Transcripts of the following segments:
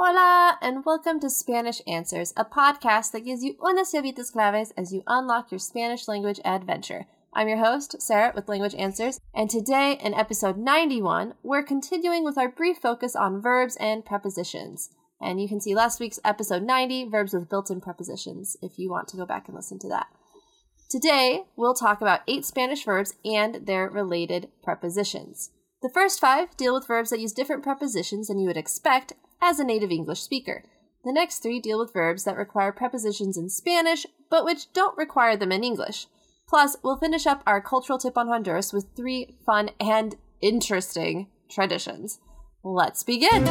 Hola, and welcome to Spanish Answers, a podcast that gives you unas llavitas claves as you unlock your Spanish language adventure. I'm your host, Sarah, with Language Answers, and today, in episode 91, we're continuing with our brief focus on verbs and prepositions. And you can see last week's episode 90, verbs with built in prepositions, if you want to go back and listen to that. Today, we'll talk about eight Spanish verbs and their related prepositions. The first five deal with verbs that use different prepositions than you would expect as a native English speaker. The next three deal with verbs that require prepositions in Spanish, but which don't require them in English. Plus, we'll finish up our cultural tip on Honduras with three fun and interesting traditions. Let's begin!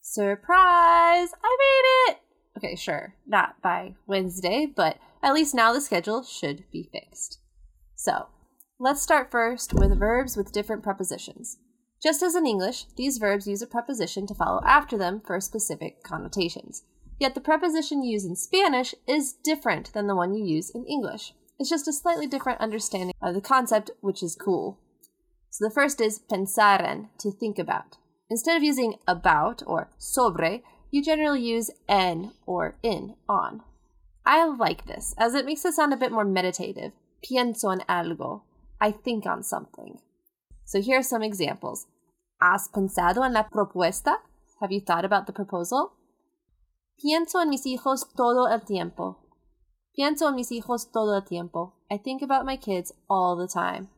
Surprise! I made it! Okay, sure, not by Wednesday, but at least now the schedule should be fixed. So, let's start first with verbs with different prepositions. Just as in English, these verbs use a preposition to follow after them for specific connotations. Yet the preposition used in Spanish is different than the one you use in English. It's just a slightly different understanding of the concept, which is cool. So the first is pensar en, to think about. Instead of using about or sobre, you generally use en or in, on. I like this, as it makes it sound a bit more meditative. Pienso en algo. I think on something. So here are some examples. ¿Has pensado en la propuesta? Have you thought about the proposal? Pienso en mis hijos todo el tiempo. Pienso en mis hijos todo el tiempo. I think about my kids all the time.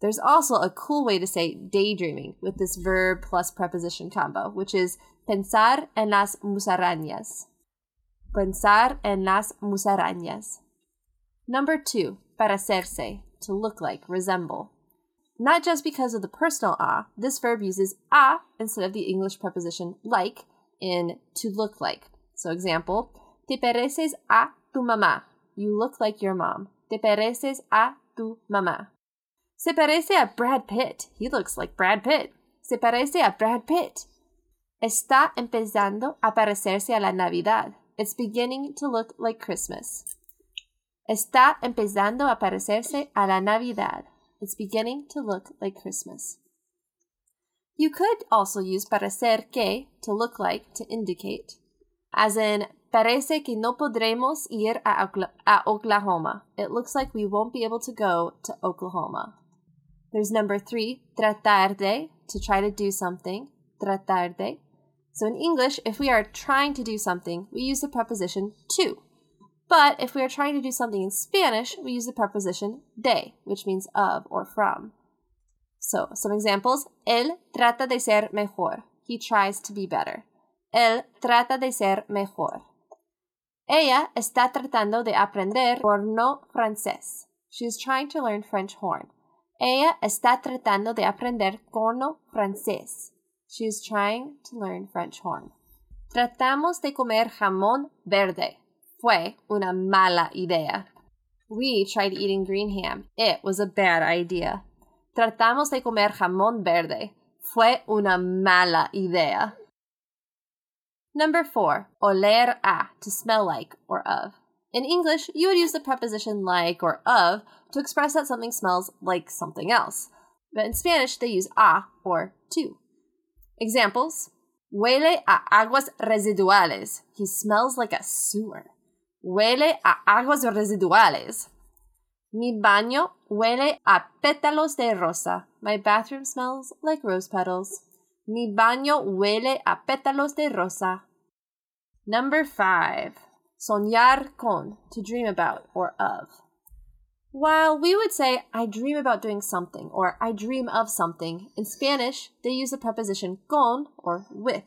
There's also a cool way to say daydreaming with this verb plus preposition combo, which is pensar en las musarañas. Pensar en las musarañas. Number two, parecerse, to look like, resemble. Not just because of the personal a, this verb uses a instead of the English preposition like in to look like. So, example, te pareces a tu mamá. You look like your mom. Te pareces a tu mamá. Se parece a Brad Pitt. He looks like Brad Pitt. Se parece a Brad Pitt. Está empezando a parecerse a la Navidad. It's beginning to look like Christmas. Está empezando a parecerse a la Navidad. It's beginning to look like Christmas. You could also use parecer que to look like to indicate, as in parece que no podremos ir a, Oklahoma. It looks like we won't be able to go to Oklahoma. There's number three, tratar de, to try to do something. Tratar de. So in English, if we are trying to do something, we use the preposition to. But if we are trying to do something in Spanish, we use the preposition de, which means of or from. So, some examples. Él trata de ser mejor. He tries to be better. Él trata de ser mejor. Ella está tratando de aprender corno francés. She is trying to learn French horn. Ella está tratando de aprender corno francés. She is trying to learn French horn. Tratamos de comer jamón verde. Fue una mala idea. We tried eating green ham. It was a bad idea. Tratamos de comer jamón verde. Fue una mala idea. Number four, oler a, to smell like or of. In English, you would use the preposition like or of to express that something smells like something else. But in Spanish, they use a or to. Examples Huele a aguas residuales. He smells like a sewer. Huele a aguas residuales. Mi baño huele a pétalos de rosa. My bathroom smells like rose petals. Mi baño huele a pétalos de rosa. Number five soñar con, to dream about or of. While we would say, I dream about doing something or I dream of something, in Spanish, they use the preposition con or with.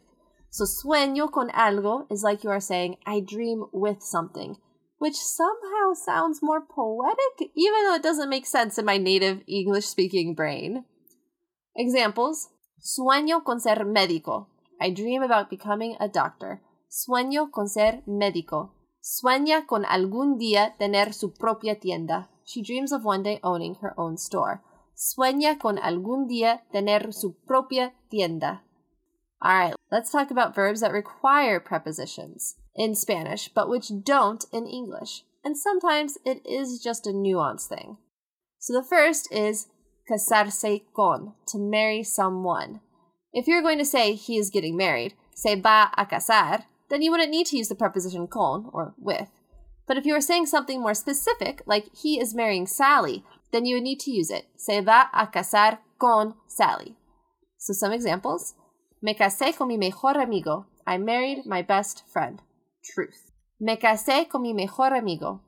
So sueño con algo is like you are saying, I dream with something, which somehow sounds more poetic, even though it doesn't make sense in my native English speaking brain. Examples Sueño con ser médico. I dream about becoming a doctor. Sueño con ser médico. Sueña con algún día tener su propia tienda. She dreams of one day owning her own store. Sueña con algún día tener su propia tienda. All right, let's talk about verbs that require prepositions in Spanish, but which don't in English. and sometimes it is just a nuance thing. So the first is casarse con, to marry someone. If you're going to say he is getting married, say va a casar, then you wouldn't need to use the preposition con, or with. But if you were saying something more specific, like he is marrying Sally, then you would need to use it. Se va a casar con Sally. So some examples. Me casé con mi mejor amigo. I married my best friend. Truth. Me casé con mi mejor amigo.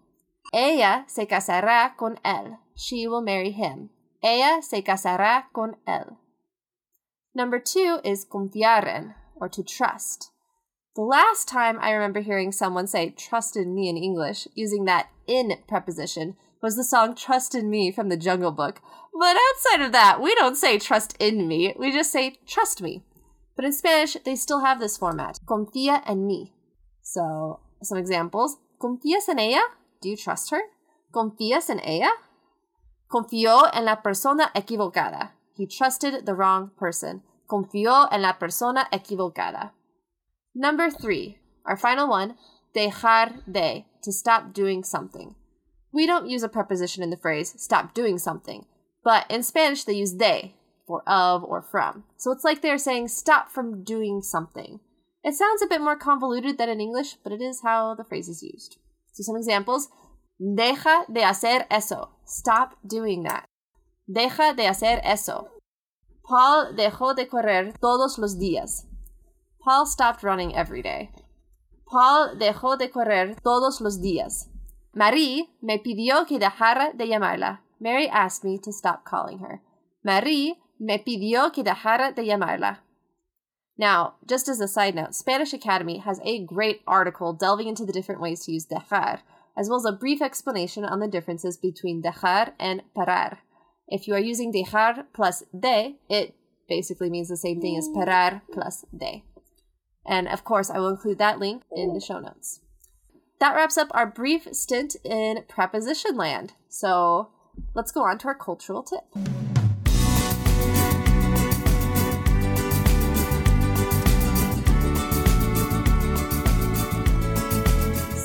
Ella se casará con él. She will marry him. Ella se casará con él. Number two is confiar en, or to trust. The last time I remember hearing someone say trust in me in English using that in preposition was the song Trust in Me from the Jungle Book. But outside of that, we don't say trust in me, we just say trust me. But in Spanish, they still have this format confía en mí. So, some examples ¿Confías en ella? Do you trust her? ¿Confías en ella? Confió en la persona equivocada. He trusted the wrong person. Confió en la persona equivocada. Number three, our final one, dejar de, to stop doing something. We don't use a preposition in the phrase stop doing something, but in Spanish they use de for of or from. So it's like they're saying stop from doing something. It sounds a bit more convoluted than in English, but it is how the phrase is used. So some examples. Deja de hacer eso. Stop doing that. Deja de hacer eso. Paul dejó de correr todos los días. Paul stopped running every day. Paul dejó de correr todos los días. Marie me pidió que dejara de llamarla. Mary asked me to stop calling her. Marie me pidió que dejara de llamarla. Now, just as a side note, Spanish Academy has a great article delving into the different ways to use dejar, as well as a brief explanation on the differences between dejar and parar. If you are using dejar plus de, it basically means the same thing as mm. parar plus de. And of course, I will include that link in the show notes that wraps up our brief stint in preposition land. So let's go on to our cultural tip.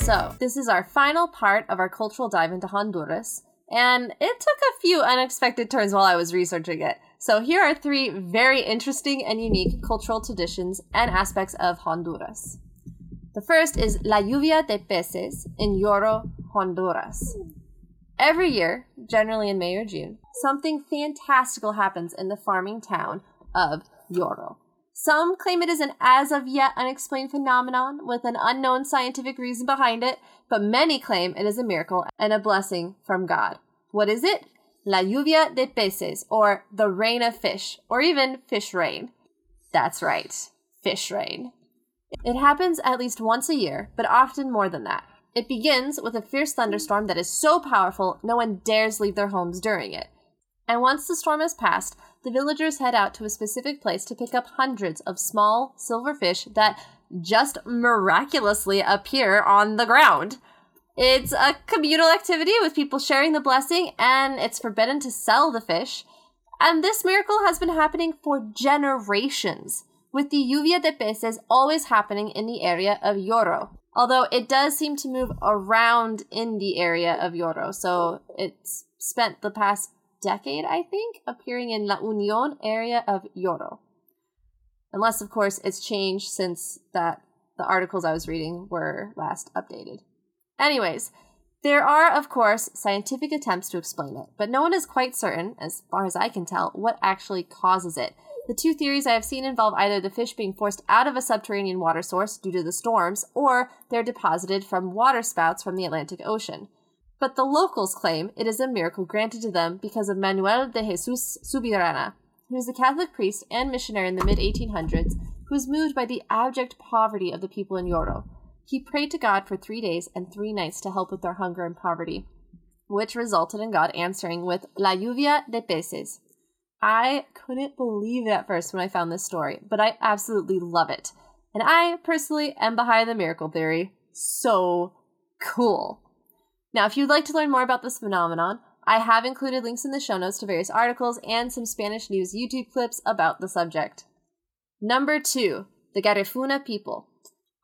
So, this is our final part of our cultural dive into Honduras, and it took a few unexpected turns while I was researching it. So, here are three very interesting and unique cultural traditions and aspects of Honduras. The first is La Lluvia de Peces in Yoro, Honduras. Every year, generally in May or June, something fantastical happens in the farming town of Yoro. Some claim it is an as of yet unexplained phenomenon with an unknown scientific reason behind it, but many claim it is a miracle and a blessing from God. What is it? La lluvia de peces, or the rain of fish, or even fish rain. That's right, fish rain. It happens at least once a year, but often more than that. It begins with a fierce thunderstorm that is so powerful no one dares leave their homes during it. And once the storm has passed, the villagers head out to a specific place to pick up hundreds of small silver fish that just miraculously appear on the ground. It's a communal activity with people sharing the blessing, and it's forbidden to sell the fish. And this miracle has been happening for generations with the lluvia de peces always happening in the area of Yoro. Although it does seem to move around in the area of Yoro, so it's spent the past decade, I think, appearing in La Union area of Yoro. Unless, of course, it's changed since that the articles I was reading were last updated. Anyways, there are, of course, scientific attempts to explain it, but no one is quite certain, as far as I can tell, what actually causes it. The two theories I have seen involve either the fish being forced out of a subterranean water source due to the storms, or they're deposited from water spouts from the Atlantic Ocean. But the locals claim it is a miracle granted to them because of Manuel de Jesus Subirana, who was a Catholic priest and missionary in the mid 1800s who was moved by the abject poverty of the people in Yoro. He prayed to God for three days and three nights to help with their hunger and poverty, which resulted in God answering with La lluvia de peces, I couldn't believe it at first when I found this story, but I absolutely love it. And I personally am behind the miracle theory. So cool. Now, if you'd like to learn more about this phenomenon, I have included links in the show notes to various articles and some Spanish news YouTube clips about the subject. Number two, the Garifuna people.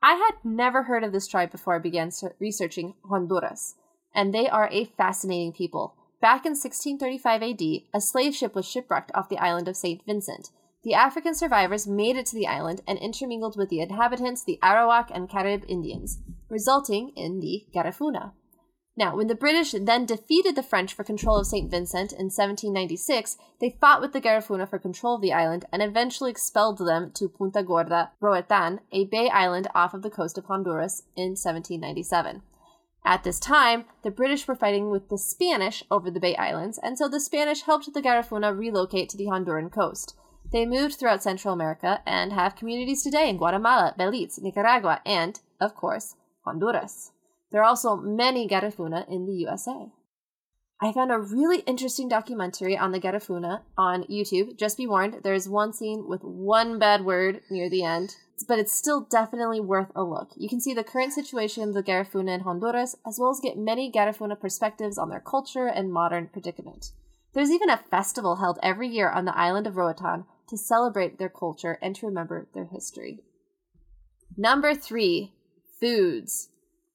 I had never heard of this tribe before I began researching Honduras. and they are a fascinating people. Back in 1635 AD, a slave ship was shipwrecked off the island of St. Vincent. The African survivors made it to the island and intermingled with the inhabitants, the Arawak and Carib Indians, resulting in the Garifuna. Now, when the British then defeated the French for control of St. Vincent in 1796, they fought with the Garifuna for control of the island and eventually expelled them to Punta Gorda, Roatan, a bay island off of the coast of Honduras, in 1797. At this time, the British were fighting with the Spanish over the Bay Islands, and so the Spanish helped the Garifuna relocate to the Honduran coast. They moved throughout Central America and have communities today in Guatemala, Belize, Nicaragua, and, of course, Honduras. There are also many Garifuna in the USA. I found a really interesting documentary on the Garifuna on YouTube. Just be warned, there's one scene with one bad word near the end, but it's still definitely worth a look. You can see the current situation of the Garifuna in Honduras, as well as get many Garifuna perspectives on their culture and modern predicament. There's even a festival held every year on the island of Roatan to celebrate their culture and to remember their history. Number three, foods.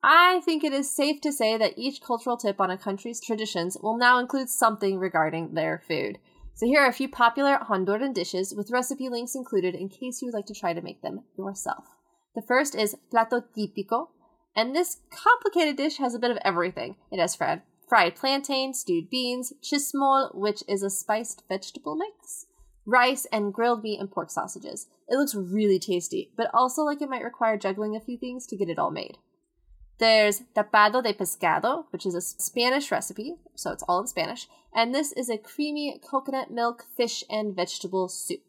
I think it is safe to say that each cultural tip on a country's traditions will now include something regarding their food. So here are a few popular Honduran dishes with recipe links included in case you would like to try to make them yourself. The first is plato típico, and this complicated dish has a bit of everything. It has fried, fried plantain, stewed beans, chismol, which is a spiced vegetable mix, rice, and grilled meat and pork sausages. It looks really tasty, but also like it might require juggling a few things to get it all made. There's tapado de pescado, which is a Spanish recipe, so it's all in Spanish, and this is a creamy coconut milk, fish, and vegetable soup.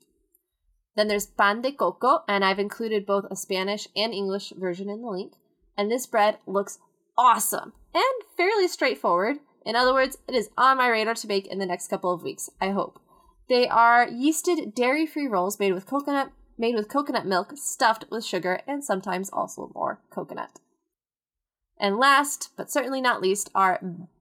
Then there's pan de coco, and I've included both a Spanish and English version in the link. And this bread looks awesome and fairly straightforward. In other words, it is on my radar to bake in the next couple of weeks, I hope. They are yeasted dairy-free rolls made with coconut made with coconut milk stuffed with sugar and sometimes also more coconut. And last, but certainly not least, are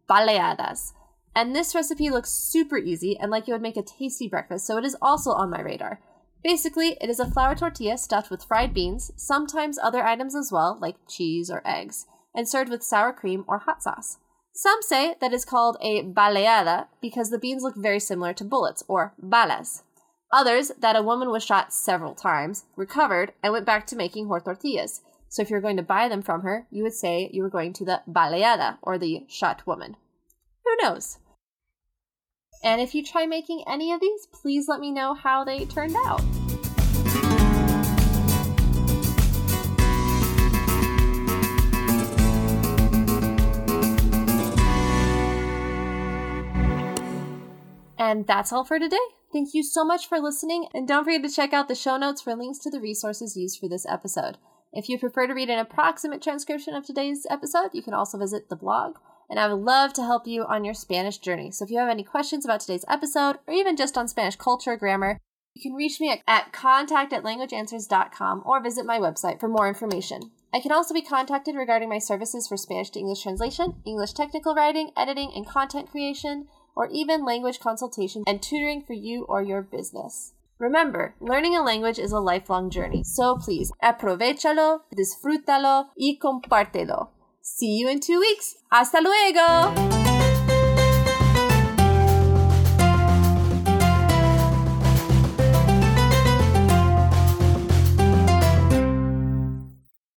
baleadas. And this recipe looks super easy and like you would make a tasty breakfast, so it is also on my radar. Basically, it is a flour tortilla stuffed with fried beans, sometimes other items as well, like cheese or eggs, and served with sour cream or hot sauce. Some say that it's called a baleada because the beans look very similar to bullets, or balas. Others that a woman was shot several times, recovered, and went back to making her tortillas. So if you're going to buy them from her, you would say you were going to the baleada, or the shot woman. Who knows? And if you try making any of these, please let me know how they turned out. And that's all for today. Thank you so much for listening, and don't forget to check out the show notes for links to the resources used for this episode. If you prefer to read an approximate transcription of today's episode, you can also visit the blog, and I would love to help you on your Spanish journey. So if you have any questions about today's episode, or even just on Spanish culture, or grammar, you can reach me at, at contact at languageanswers.com or visit my website for more information. I can also be contacted regarding my services for Spanish to English translation, English technical writing, editing, and content creation or even language consultation and tutoring for you or your business. Remember, learning a language is a lifelong journey, so please aprovechalo, disfrútalo y compártelo. See you in two weeks. Hasta luego!